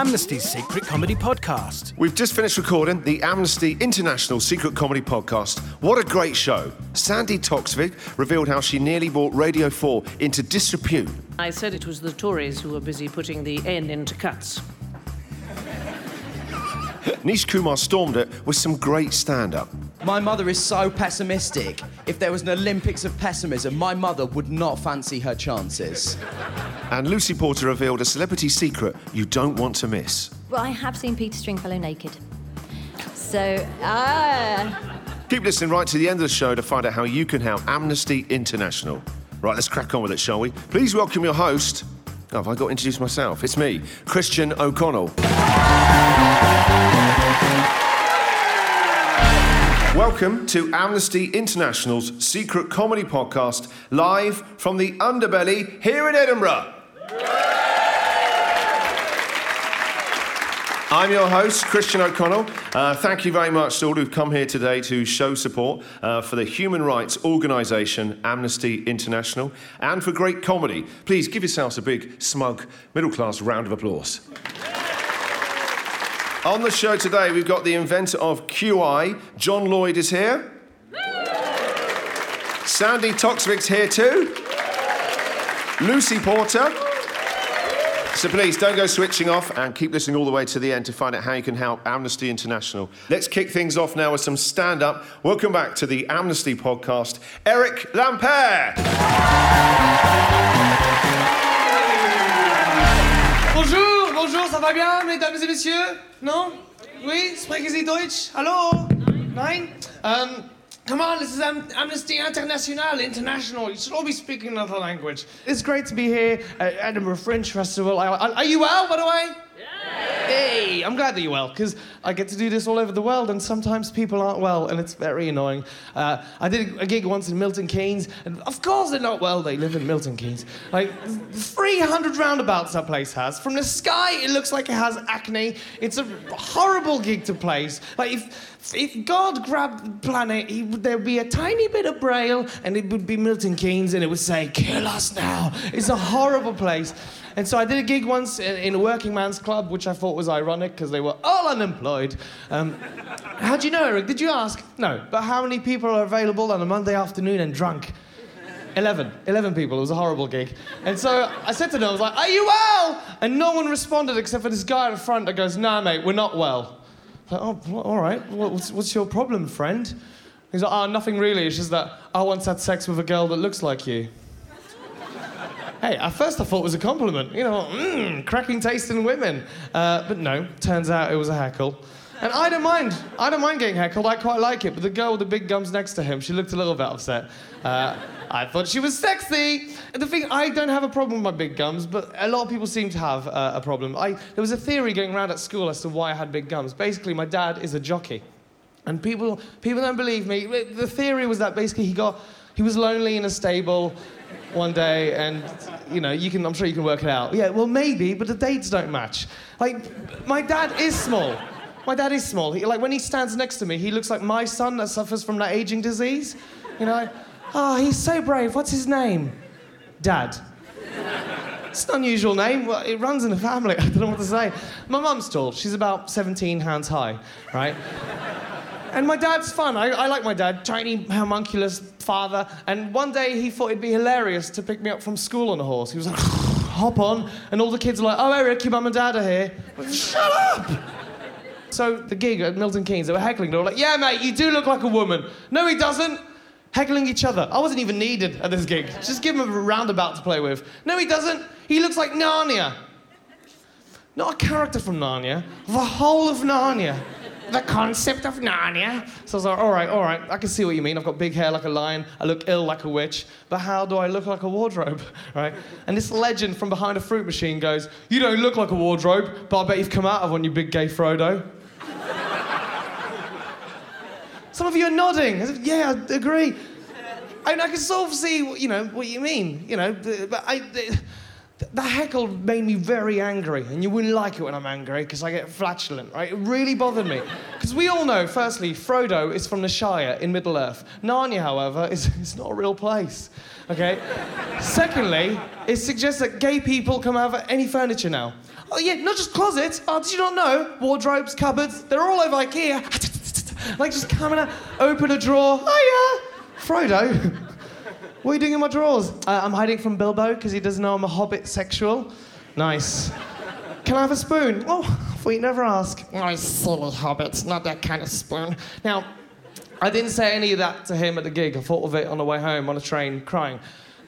Amnesty's secret comedy podcast. We've just finished recording the Amnesty International Secret Comedy Podcast. What a great show. Sandy Toksvig revealed how she nearly brought Radio 4 into disrepute. I said it was the Tories who were busy putting the N into cuts. Nish Kumar stormed it with some great stand up. My mother is so pessimistic. If there was an Olympics of pessimism, my mother would not fancy her chances. And Lucy Porter revealed a celebrity secret you don't want to miss. Well, I have seen Peter Stringfellow naked. So, ah. Keep listening right to the end of the show to find out how you can help Amnesty International. Right, let's crack on with it, shall we? Please welcome your host. Oh, have I got to introduce myself? It's me, Christian O'Connell. Welcome to Amnesty International's secret comedy podcast, live from the underbelly here in Edinburgh. I'm your host, Christian O'Connell. Uh, thank you very much to all who've come here today to show support uh, for the human rights organisation Amnesty International and for great comedy. Please give yourselves a big, smug, middle class round of applause. On the show today, we've got the inventor of QI, John Lloyd is here. Sandy Toksvig's here too. Lucy Porter. So please don't go switching off and keep listening all the way to the end to find out how you can help Amnesty International. Let's kick things off now with some stand up. Welcome back to the Amnesty podcast, Eric Lampaert. Bonjour, bonjour, ça va bien, mesdames et messieurs Non Oui, sprechen Sie Deutsch? Hallo? Nein? Um, come on, this is Am- Amnesty International, international. You should all be speaking another language. It's great to be here at Edinburgh Fringe Festival. I, I, are you well, by the way? Hey, I'm glad that you're well, because I get to do this all over the world, and sometimes people aren't well, and it's very annoying. Uh, I did a gig once in Milton Keynes, and of course they're not well, they live in Milton Keynes. Like, 300 roundabouts that place has. From the sky, it looks like it has acne. It's a horrible gig to place. Like, if, if God grabbed the planet, he, there'd be a tiny bit of braille, and it would be Milton Keynes, and it would say, Kill us now. It's a horrible place. And so I did a gig once in, in a working man's club, which I thought was ironic because they were all unemployed. Um, how do you know, Eric? Did you ask? No. But how many people are available on a Monday afternoon and drunk? 11. 11 people. It was a horrible gig. And so I said to them, I was like, Are you well? And no one responded except for this guy the front that goes, Nah, mate, we're not well. Like, oh, all right. What- What's, what's your problem, friend? He's like, Oh, nothing really. It's just that I once had sex with a girl that looks like you. Hey, at first I thought it was a compliment. You know, mmm, cracking taste in women. Uh, but no, turns out it was a heckle. And I don't mind. I don't mind getting heckled. I quite like it. But the girl with the big gums next to him, she looked a little bit upset. Uh, I thought she was sexy. The thing, I don't have a problem with my big gums, but a lot of people seem to have uh, a problem. I, there was a theory going around at school as to why I had big gums. Basically, my dad is a jockey. And people, people don't believe me. The theory was that basically he got, he was lonely in a stable one day, and you know, you can, I'm sure you can work it out. Yeah, well, maybe, but the dates don't match. Like, my dad is small. My dad is small. He, like when he stands next to me, he looks like my son that suffers from that aging disease. You know, oh, he's so brave. What's his name? Dad. It's an unusual name. Well, it runs in the family. I don't know what to say. My mum's tall. She's about 17 hands high, right? And my dad's fun. I, I like my dad, tiny, homunculus father. And one day he thought it'd be hilarious to pick me up from school on a horse. He was like, hop on. And all the kids are like, oh, Eric, your mum and dad are here. Like, Shut up! So the gig at Milton Keynes, they were heckling. They were like, yeah, mate, you do look like a woman. No, he doesn't. Heckling each other. I wasn't even needed at this gig. Just give him a roundabout to play with. No, he doesn't. He looks like Narnia. Not a character from Narnia, the whole of Narnia. The concept of Narnia. So I was like, all right, all right, I can see what you mean. I've got big hair like a lion, I look ill like a witch, but how do I look like a wardrobe, right? And this legend from behind a fruit machine goes, you don't look like a wardrobe, but I bet you've come out of one, you big gay Frodo. Some of you are nodding. Yeah, I agree. I, mean, I can sort of see, what- you know, what you mean, you know, but I, th- th- the heckle made me very angry, and you wouldn't like it when I'm angry because I get flatulent, right? It really bothered me. Because we all know, firstly, Frodo is from the Shire in Middle Earth. Narnia, however, is, is not a real place, okay? Secondly, it suggests that gay people can have any furniture now. Oh, yeah, not just closets. Oh, did you not know? Wardrobes, cupboards, they're all over IKEA. Like, just coming out, open a drawer. Yeah. Frodo. What are you doing in my drawers? Uh, I'm hiding from Bilbo because he doesn't know I'm a hobbit sexual. Nice. Can I have a spoon? Oh, we never ask. Oh, silly hobbits, not that kind of spoon. Now, I didn't say any of that to him at the gig. I thought of it on the way home on a train, crying.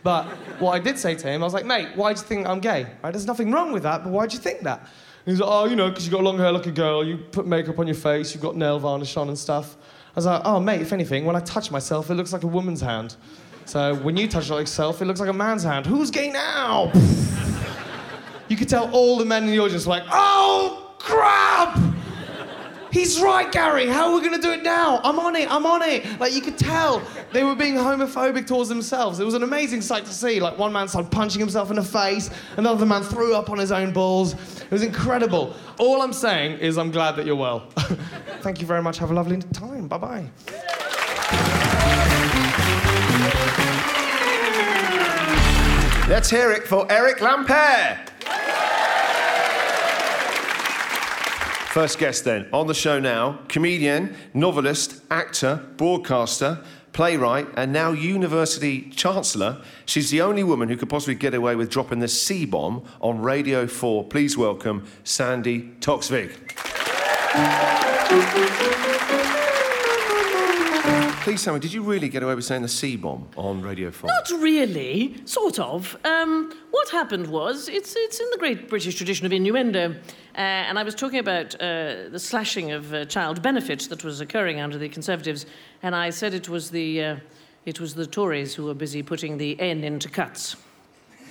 But what I did say to him, I was like, mate, why do you think I'm gay? Right, there's nothing wrong with that, but why do you think that? He's like, oh, you know, because you've got long hair like a girl, you put makeup on your face, you've got nail varnish on and stuff. I was like, oh, mate, if anything, when I touch myself, it looks like a woman's hand. So when you touch yourself, it looks like a man's hand. Who's gay now? you could tell all the men in the audience were like, oh, crap! He's right, Gary. How are we going to do it now? I'm on it. I'm on it. Like, you could tell they were being homophobic towards themselves. It was an amazing sight to see. Like, one man started punching himself in the face, another man threw up on his own balls. It was incredible. All I'm saying is, I'm glad that you're well. Thank you very much. Have a lovely time. Bye bye. Let's hear it for Eric Lampaert. First guest then on the show now comedian, novelist, actor, broadcaster, playwright, and now university chancellor. She's the only woman who could possibly get away with dropping the C bomb on Radio 4. Please welcome Sandy Toksvig. Please tell me, did you really get away with saying the C bomb on Radio 4? Not really, sort of. Um, what happened was, it's, it's in the great British tradition of innuendo, uh, and I was talking about uh, the slashing of uh, child benefits that was occurring under the Conservatives, and I said it was the, uh, it was the Tories who were busy putting the N into cuts.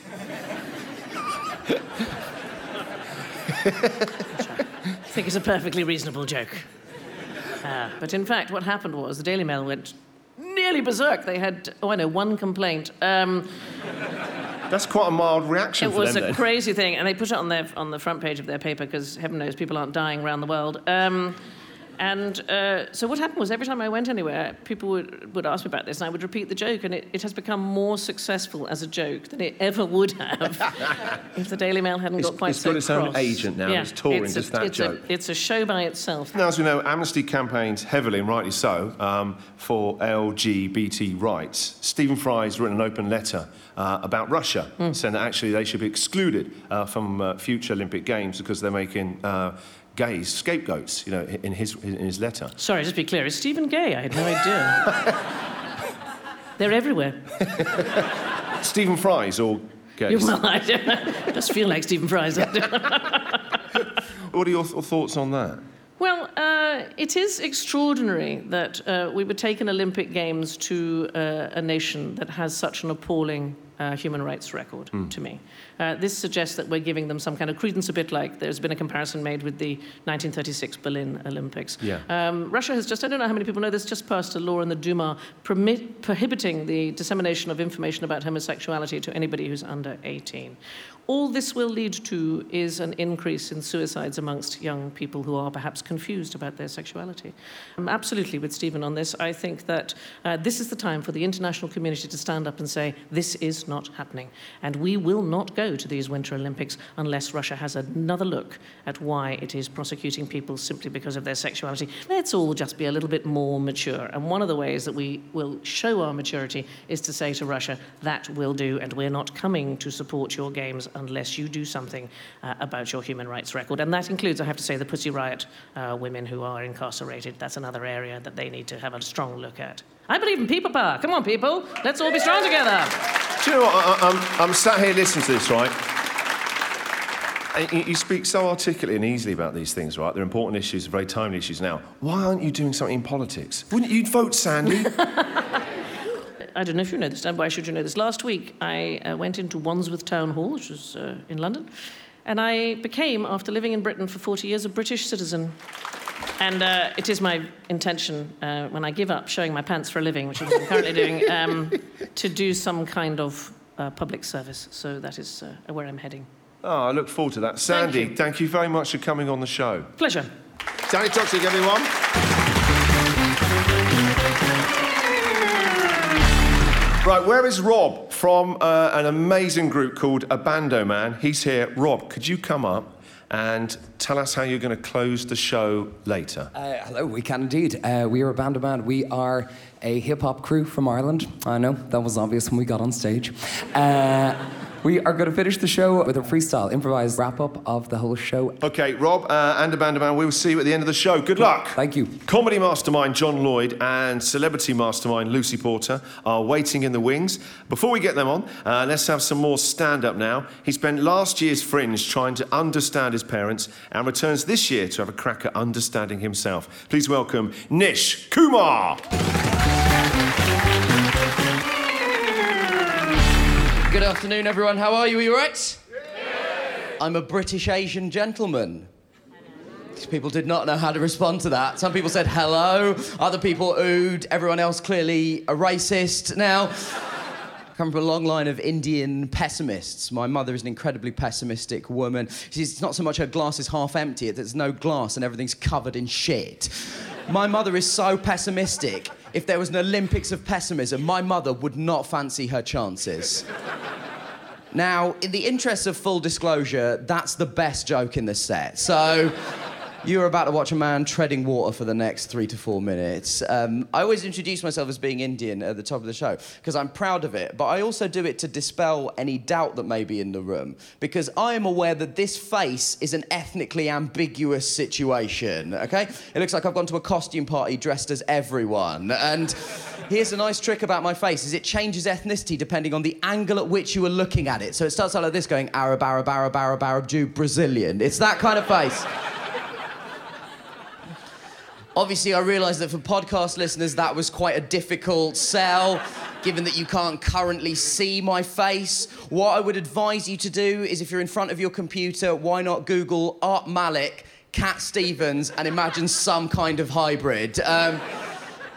I think it's a perfectly reasonable joke. Uh, but in fact, what happened was the Daily Mail went nearly berserk. They had, oh, I know, one complaint. Um, That's quite a mild reaction it was them a then. crazy thing, and they put it on their on the front page of their paper because heaven knows people aren't dying around the world. Um, and uh, so what happened was every time I went anywhere, people would, would ask me about this, and I would repeat the joke, and it, it has become more successful as a joke than it ever would have if the Daily Mail hadn't It's- got quite it's so got its own agent now, Yeah, it's touring it's just a, that it's joke. A, it's a show by itself. Now, as we know, Amnesty campaigns heavily, and rightly so, um, for LGBT rights. Stephen Fry's written an open letter uh, about Russia, Hmm. saying that actually they should be excluded uh, from uh, future Olympic Games because they're making uh, gays scapegoats, you know, in his, in his letter. Sorry, just be clear, is Stephen gay? I had no idea. They're everywhere. Stephen Fry's all gays. Well, I don't. just feel like Stephen Fry's. What are your th- thoughts on that? Well, uh, it is extraordinary that uh, we would take an Olympic Games to uh, a nation that has such an appalling uh, human rights record, to me. Uh, this suggests that we're giving them some kind of credence, a bit like there's been a comparison made with the 1936 Berlin Olympics. Yeah. Um, Russia has just, I don't know how many people know this, just passed a law in the Duma permit, prohibiting the dissemination of information about homosexuality to anybody who's under 18. All this will lead to is an increase in suicides amongst young people who are perhaps confused about their sexuality. I'm absolutely with Stephen on this. I think that uh, this is the time for the international community to stand up and say, this is not happening. And we will not go to these Winter Olympics unless Russia has another look at why it is prosecuting people simply because of their sexuality. Let's all just be a little bit more mature. And one of the ways that we will show our maturity is to say to Russia, that will do, and we're not coming to support your games unless you do something uh, about your human rights record. And that includes, I have to say, the Pussy Riot uh, women who are incarcerated. That's another area that they need to have a strong look at. I believe in people power. Come on, people. Let's all be strong together. Do you know what? I, I, I'm, I'm sat here listening to this, right? And you, you speak so articulately and easily about these things, right? They're important issues, very timely issues now. Why aren't you doing something in politics? Wouldn't you vote Sandy? I don't know if you know this, Dan, why should you know this? Last week, I uh, went into Wandsworth Town Hall, which was uh, in London, and I became, after living in Britain for 40 years, a British citizen. And uh, it is my intention, uh, when I give up showing my pants for a living, which I'm currently doing, um, to do some kind of uh, public service. So that is uh, where I'm heading. Oh, I look forward to that. Sandy, you. thank you very much for coming on the show. Pleasure. Danny Toxic, everyone. Right, where is Rob from uh, an amazing group called Abandoman? He's here. Rob, could you come up and tell us how you're going to close the show later? Uh, hello, we can indeed. Uh, we are Abandoman. We are a hip hop crew from Ireland. I know that was obvious when we got on stage. Uh, we are going to finish the show with a freestyle, improvised wrap up of the whole show. Okay, Rob uh, and Abandoman, we will see you at the end of the show. Good luck. Thank you. Comedy mastermind John Lloyd and celebrity mastermind Lucy Porter are waiting in the wings. Before we get them on, uh, let's have some more stand up now. He spent last year's Fringe trying to understand his parents and returns this year to have a crack at understanding himself. Please welcome Nish Kumar. Good afternoon, everyone. How are you? Are you all right? I'm a British Asian gentleman. These people did not know how to respond to that. Some people said hello, other people oohed, everyone else clearly a racist. Now, come from a long line of Indian pessimists. My mother is an incredibly pessimistic woman. She's, not so much her glass is half empty, there's no glass and everything's covered in shit. My mother is so pessimistic. If there was an Olympics of pessimism, my mother would not fancy her chances. Now, in the interest of full disclosure, that's the best joke in the set. So, you're about to watch a man treading water for the next three to four minutes. Um, I always introduce myself as being Indian at the top of the show because I'm proud of it, but I also do it to dispel any doubt that may be in the room because I am aware that this face is an ethnically ambiguous situation, okay? It looks like I've gone to a costume party dressed as everyone. And here's a nice trick about my face is it changes ethnicity depending on the angle at which you are looking at it. So it starts out like this going Arab, Arab, Arab, Arab, Arab, Jew, Brazilian. It's that kind of face. Obviously, I realised that for podcast listeners, that was quite a difficult sell, given that you can't currently see my face. What I would advise you to do is if you're in front of your computer, why not Google Art Malik, Cat Stevens, and imagine some kind of hybrid. Um,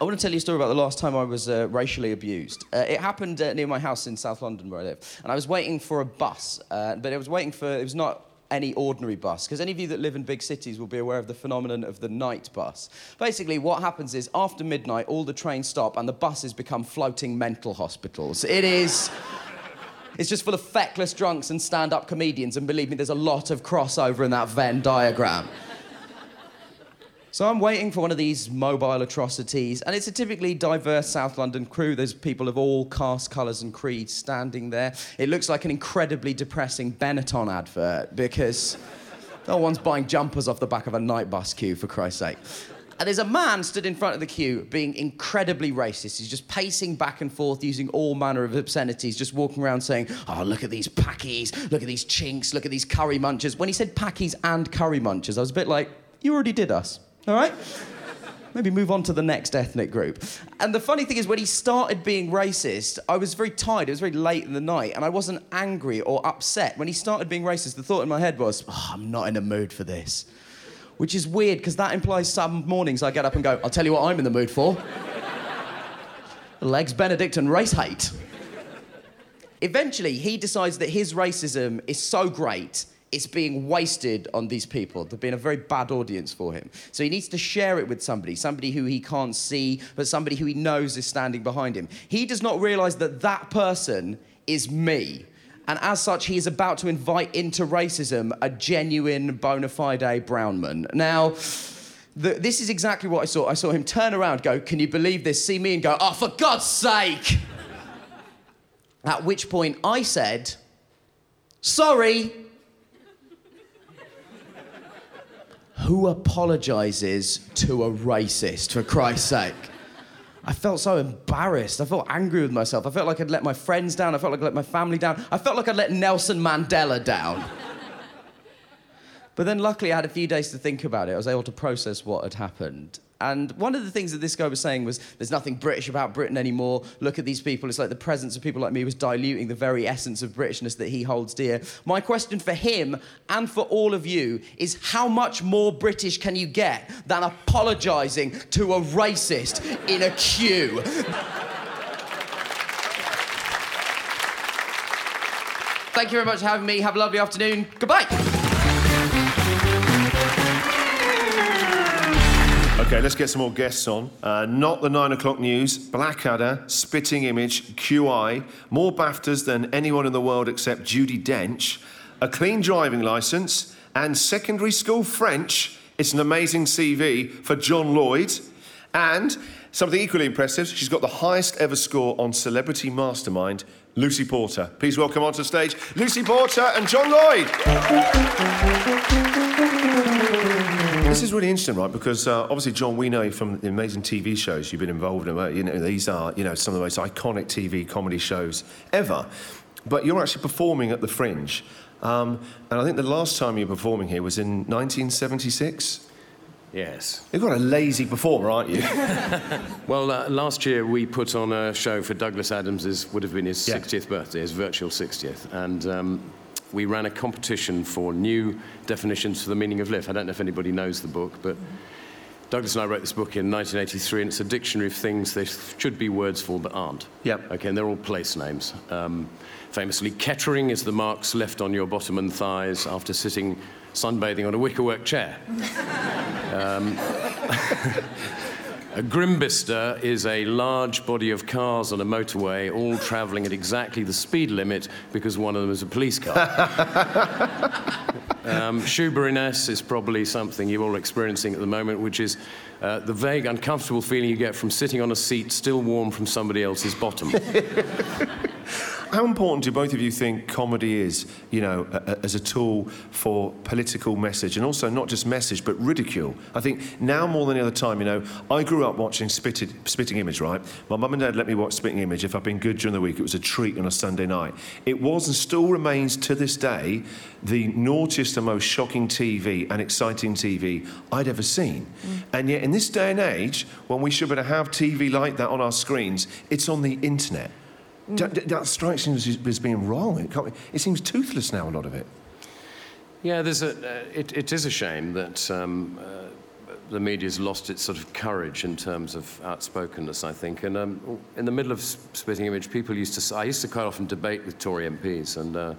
I want to tell you a story about the last time I was uh, racially abused. Uh, it happened uh, near my house in South London, where I live, and I was waiting for a bus, uh, but I was waiting for, it was not any ordinary bus, because any of you that live in big cities will be aware of the phenomenon of the night bus. Basically, what happens is after midnight, all the trains stop and the buses become floating mental hospitals. It is. It's just full of feckless drunks and stand up comedians, and believe me, there's a lot of crossover in that Venn diagram. So I'm waiting for one of these mobile atrocities, and it's a typically diverse South London crew. There's people of all caste, colours, and creeds standing there. It looks like an incredibly depressing Benetton advert because no one's buying jumpers off the back of a night bus queue, for Christ's sake. And there's a man stood in front of the queue being incredibly racist. He's just pacing back and forth using all manner of obscenities, just walking around saying, Oh, look at these packies, look at these chinks, look at these curry munchers. When he said packies and curry munchers, I was a bit like, You already did us. All right? Maybe move on to the next ethnic group. And the funny thing is, when he started being racist, I was very tired. It was very late in the night, and I wasn't angry or upset. When he started being racist, the thought in my head was, oh, I'm not in a mood for this. Which is weird, because that implies some mornings I get up and go, I'll tell you what I'm in the mood for. Legs Benedict and race hate. Eventually, he decides that his racism is so great it's being wasted on these people. They've been a very bad audience for him. So he needs to share it with somebody, somebody who he can't see, but somebody who he knows is standing behind him. He does not realize that that person is me. And as such, he is about to invite into racism a genuine bona fide Brownman. Now, the, this is exactly what I saw. I saw him turn around, go, Can you believe this? See me and go, Oh, for God's sake! At which point I said, Sorry. Who apologizes to a racist, for Christ's sake? I felt so embarrassed. I felt angry with myself. I felt like I'd let my friends down. I felt like I'd let my family down. I felt like I'd let Nelson Mandela down. But then, luckily, I had a few days to think about it. I was able to process what had happened. And one of the things that this guy was saying was, there's nothing British about Britain anymore. Look at these people. It's like the presence of people like me was diluting the very essence of Britishness that he holds dear. My question for him and for all of you is how much more British can you get than apologising to a racist in a queue? Thank you very much for having me. Have a lovely afternoon. Goodbye. Okay, let's get some more guests on. Uh, not the nine o'clock news, Blackadder, Spitting Image, QI, more BAFTAs than anyone in the world except Judi Dench, a clean driving licence, and secondary school French. It's an amazing CV for John Lloyd. And something equally impressive, she's got the highest ever score on Celebrity Mastermind, Lucy Porter. Please welcome onto stage Lucy Porter and John Lloyd. This is really interesting, right? Because uh, obviously, John, we know you from the amazing TV shows you've been involved in. You know, these are you know some of the most iconic TV comedy shows ever. But you're actually performing at the Fringe, um, and I think the last time you were performing here was in 1976. Yes. You've got a lazy performer, aren't you? Well, uh, last year we put on a show for Douglas Adams' would have been his Yeah. 60th birthday, his virtual 60th, and um, we ran a competition for new definitions for the meaning of Liff. I don't know if anybody knows the book, but Douglas and I wrote this book in 1983, and it's a dictionary of things there should be words for but aren't. Yep. Okay, and they're all place names. Um, famously, kettering is the marks left on your bottom and thighs after sitting sunbathing on a wickerwork chair. Um, A Grimbister is a large body of cars on a motorway, all travelling at exactly the speed limit because one of them is a police car. um, Shoeburyness is probably something you're all experiencing at the moment, which is uh, the vague, uncomfortable feeling you get from sitting on a seat still warm from somebody else's bottom. How important do both of you think comedy is, you know, a, a- as a tool for political message and also not just message but ridicule? I think now more than any other time, you know, I grew up watching Spitted, Spitting Image, right? My mum and dad let me watch Spitting Image. If I've been good during the week, it was a treat on a Sunday night. It was and still remains to this day the naughtiest and most shocking TV and exciting TV I'd ever seen. Mm. And yet, in this day and age, when we should be able to have TV like that on our screens, it's on the internet. D- d- that strikes me as, as being wrong. It, can't be, it seems toothless now, a lot of it. Yeah, there's a, uh, it, it is a shame that um, uh, the media's lost its sort of courage in terms of outspokenness, I think. And um, in the middle of S- Spitting Image, people used to, I used to quite often debate with Tory MPs, and uh,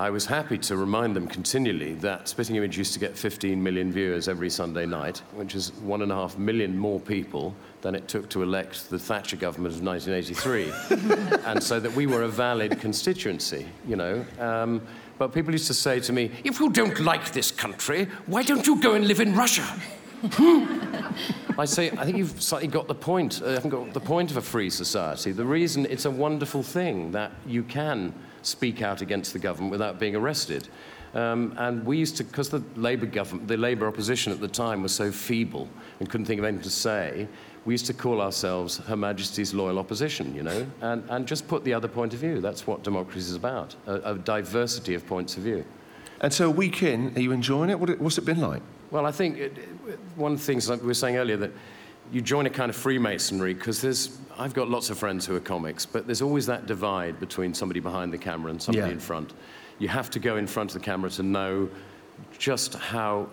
I was happy to remind them continually that Spitting Image used to get 15 million viewers every Sunday night, which is one and a half million more people than it took to elect the Thatcher government of 1983. and so that we were a valid constituency, you know. Um, but people used to say to me, if you don't like this country, why don't you go and live in Russia? I say, I think you've slightly got the point. Uh, haven't got the point of a free society. The reason it's a wonderful thing that you can speak out against the government without being arrested. Um, and we used to, because the Labour government, the Labour opposition at the time was so feeble and couldn't think of anything to say, we used to call ourselves Her Majesty's Loyal Opposition, you know, and, and just put the other point of view. That's what democracy is about, a, a diversity of points of view. And so, a week in, are you enjoying it? What, what's it been like? Well, I think it, it- one of the things like we were saying earlier that you join a kind of Freemasonry because there's I've got lots of friends who are comics, but there's always that divide between somebody behind the camera and somebody Yeah. in front. You have to go in front of the camera to know just how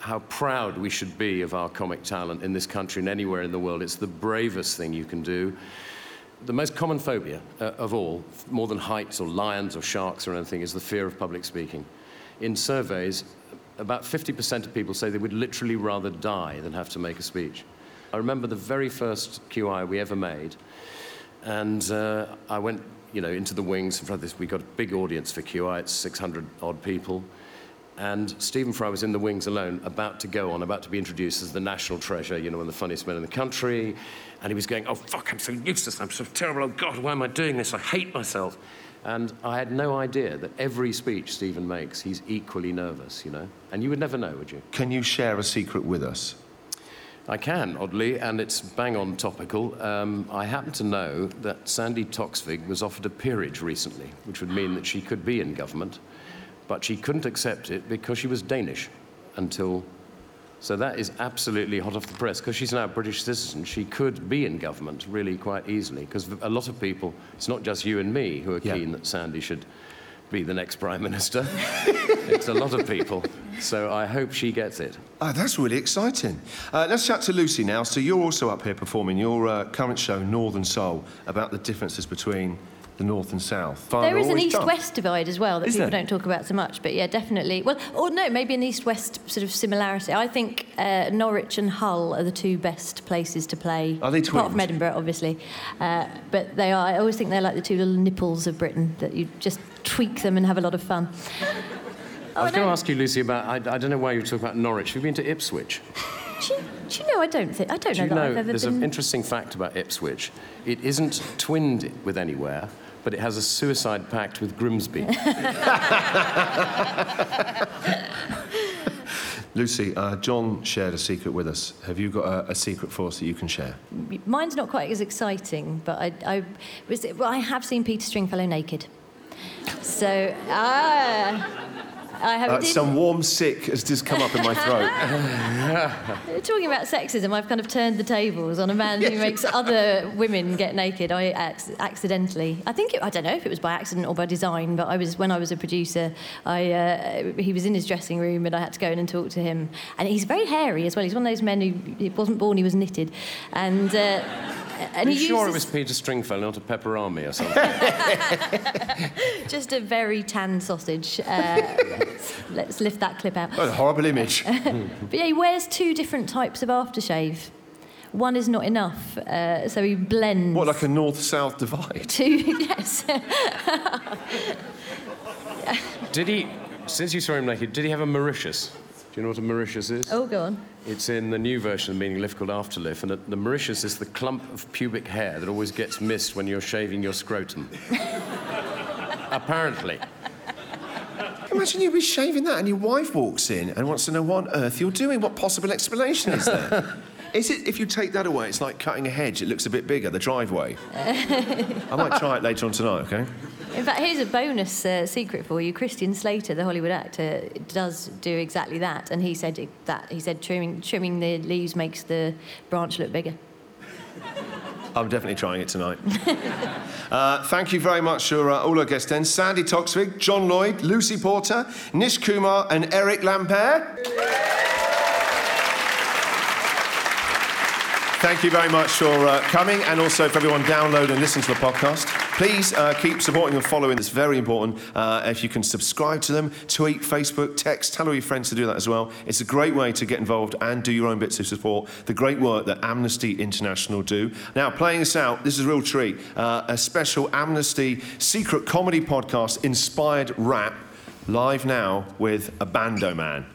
how proud we should be of our comic talent in this country and anywhere in the world. It's the bravest thing you can do. The most common phobia uh, of all, more than heights or lions or sharks or anything, is the fear of public speaking. In surveys, about 50% of people say they would literally rather die than have to make a speech. I remember the very first QI we ever made, and uh, I went, you know, into the wings in front of this. We got a big audience for QI. It's 600 odd people, and Stephen Fry was in the wings alone, about to go on, about to be introduced as the national treasure, you know, of the funniest men in the country. And he was going, "Oh fuck, I'm so useless. I'm so terrible. Oh God, why am I doing this? I hate myself." And I had no idea that every speech Stephen makes, he's equally nervous, you know. And you would never know, would you? Can you share a secret with us? I can, oddly, and it's bang on topical. Um, I happen to know that Sandy Toksvig was offered a peerage recently, which would mean that she could be in government, but she couldn't accept it because she was Danish until. So that is absolutely hot off the press. Because she's now a British citizen, she could be in government really quite easily. Because a lot of people, it's not just you and me who are Yeah. keen that Sandy should be the next Prime Minister. it's a lot of people. So I hope she gets it. Ah, that's really exciting. Uh, let's chat to Lucy now. So, you're also up here performing your uh, current show, Northern Soul, about the differences between the north and south. Father There is an east jumped. west divide as well that Is people there? don't talk about so much, but yeah, definitely. Well, or no, maybe an east west sort of similarity. I think uh, Norwich and Hull are the two best places to play. Are they Apart from twins? Edinburgh, obviously. Uh, but they are, I always think they're like the two little nipples of Britain that you just tweak them and have a lot of fun. I was Oh, going to ask you, Lucy, about. I, I don't know why you talk about Norwich. Have you been to Ipswich? Do you, do you know? I don't think I don't Do know you that I've ever there's been. an interesting fact about Ipswich? It isn't twinned with anywhere, but it has a suicide pact with Grimsby. Lucy, uh, John shared a secret with us. Have you got a, a secret force that you can share? Mine's not quite as exciting, but I, I, was, well, I have seen Peter Stringfellow naked. So, ah, I have. Uh, did- some warm sick has just come up in my throat. Talking about sexism, I've kind of turned the tables on a man who makes other women get naked. I ac- accidentally, I think it, I don't know if it was by accident or by design, but I was when I was a producer. I uh, he was in his dressing room and I had to go in and talk to him. And he's very hairy as well. He's one of those men who he wasn't born; he was knitted. And uh, and Are you he sure it uses was Peter Stringfellow, not a Pepperami or something? just a very tan sausage. Uh, let's, let's lift that clip out. What a horrible image. But yeah, he wears two different types of aftershave. One is not enough, uh, so he blends. what, like a north-south divide? two? yes. did he, since you saw him naked, did he have a Mauritius? Do you know what a Mauritius is? oh, go on. It's in the new version of Meaning Liff called Afterliff, and the- the Mauritius is the clump of pubic hair that always gets missed when you're shaving your scrotum. Apparently. Imagine you be shaving that and your wife walks in and wants to know what on earth you're doing. What possible explanation is there? Is it if you take that away, it's like cutting a hedge, it looks a bit bigger, the driveway? I might try it later on tonight, okay? In fact, here's a bonus uh, secret for you. Christian Slater, the Hollywood actor, does do exactly that, and he said it- that. He said trimming trimming the leaves makes the branch look bigger. I'm definitely trying it tonight. uh, thank you very much for uh, all our guests then. Sandy Toksvig, John Lloyd, Lucy Porter, Nish Kumar, and Eric Lampaert. Thank you very much for uh, coming and also for everyone downloading and listening to the podcast. Please uh, keep supporting and following. It's very important. Uh, if you can subscribe to them, tweet, Facebook, text, tell all your friends to do that as well. It's a great way to get involved and do your own bits of support. The great work that Amnesty International do. Now, playing us out, this is a real treat. Uh, a special Amnesty secret comedy podcast, Inspired Rap, live now with Abandoman.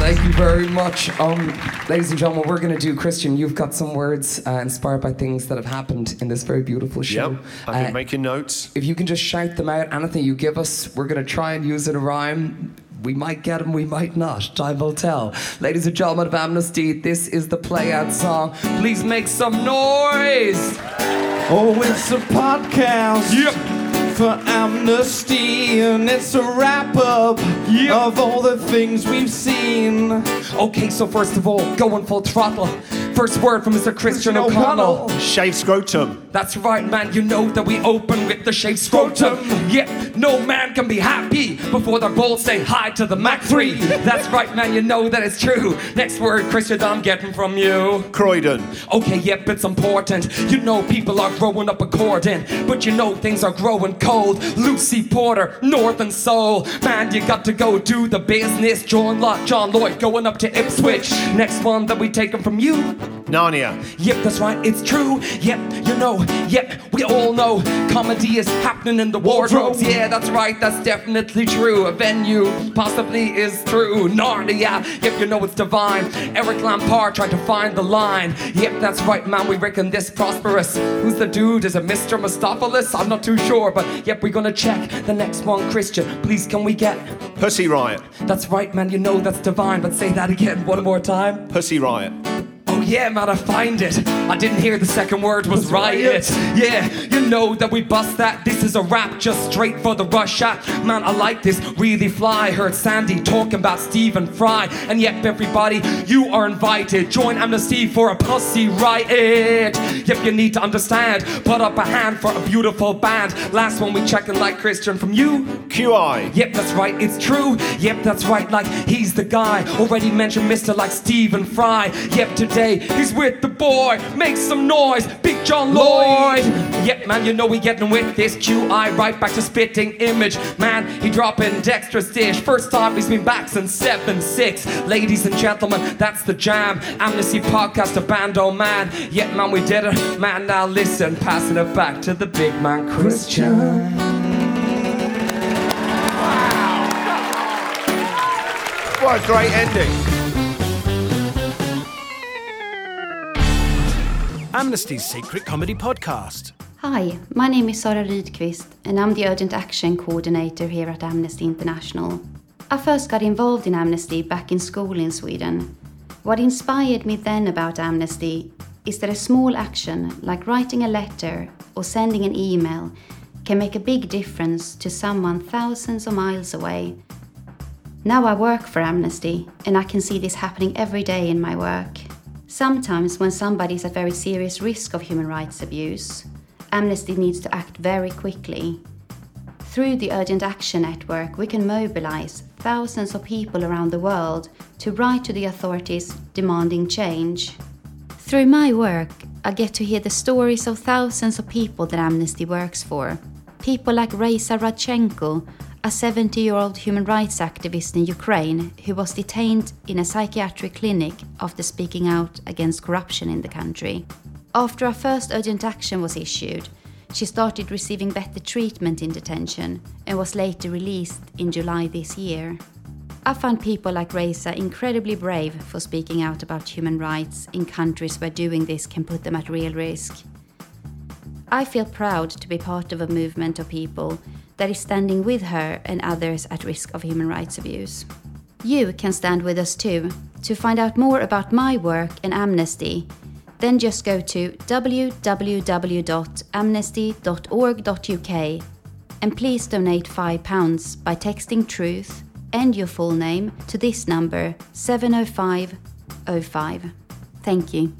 Thank you very much. Um, ladies and gentlemen, we're going to do, Christian, you've got some words uh, inspired by things that have happened in this very beautiful show. Yep, I've been Uh, making notes. if you can just shout them out, anything you give us, we're going to try and use it a rhyme. We might get them, we might not. Time will tell. Ladies and gentlemen of Amnesty, this is the play out song. Please make some noise. Oh, it's a podcast for Amnesty, and it's a wrap up of all the things we've seen. Okay, so first of all, going full throttle. First word from Mr. Christian O'Connell. Shave scrotum. That's right, man. You know that we open with the shaved scrotum. Yeah, no man can be happy before their balls say hi to the Mach 3. That's right, man. You know that it's true. Next word, Christian, I'm getting from you. Croydon. Okay, yep, it's important. You know people are growing up according, but you know things are growing cold. Lucy Porter, North and Soul. Man, you got to go do the business. John Locke, John Lloyd going up to Ipswich. Next one that we taken from you. Narnia. Yep, that's right, it's true. Yep, you know, yep, we all know comedy is happening in the wardrobes. Yeah, that's right, that's definitely true. A venue possibly is through. Narnia, yep, you know it's divine. Eric Lampaert tried to find the line. Yep, that's right, man, we reckon this prosperous. Who's the dude? Is it Mr. Mustopheles? I'm not too sure, but yep, we're gonna check the next one. Christian, please can we get. Pussy Riot. That's right, man, you know that's divine, but say that again one more time. Pussy Riot. Oh yeah, man, I find it. I didn't hear the second word was riot. Yeah, you know that we bust that. This is a rap just straight for the rush at. Man, I like this, really fly. Heard Sandy talking about Stephen Fry. And yep, everybody, you are invited. Join Amnesty for a pussy riot. Yep, you need to understand. Put up a hand for a beautiful band. Last one we checking like Christian from you. QI. Yep, that's right, it's true. Yep, that's right, like he's the guy. Already mentioned Mr. like Stephen Fry. Yep, today He's with the boy. Make some noise, Big John Lloyd. Yep, man, you know we getting with this QI right back to spitting image. Man, he dropping dexterous dish. First time he's been back since 7 6. Ladies and gentlemen, that's the jam. Amnesty podcast, a band, oh man. Yep, man, we did it. Man, now listen, passing it back to the big man, Christian. What a great ending. Amnesty's Secret Comedy Podcast. Hi, my name is Sara Rydqvist, and I'm the Urgent Action Coordinator here at Amnesty International. I first got involved in Amnesty back in school in Sweden. What inspired me then about Amnesty is that a small action, like writing a letter or sending an email, can make a big difference to someone thousands of miles away. Now I work for Amnesty, and I can see this happening every day in my work. Sometimes, when somebody is at very serious risk of human rights abuse, Amnesty needs to act very quickly. Through the Urgent Action Network, we can mobilize thousands of people around the world to write to the authorities demanding change. Through my work, I get to hear the stories of thousands of people that Amnesty works for. People like Reisa Radchenko, a 70 year old human rights activist in Ukraine who was detained in a psychiatric clinic after speaking out against corruption in the country. After a first urgent action was issued, she started receiving better treatment in detention and was later released in July this year. I find people like Reisa incredibly brave for speaking out about human rights in countries where doing this can put them at real risk. I feel proud to be part of a movement of people that is standing with her and others at risk of human rights abuse. You can stand with us too. To find out more about my work and Amnesty, then just go to www.amnesty.org.uk and please donate £5 by texting truth and your full name to this number 70505. Thank you.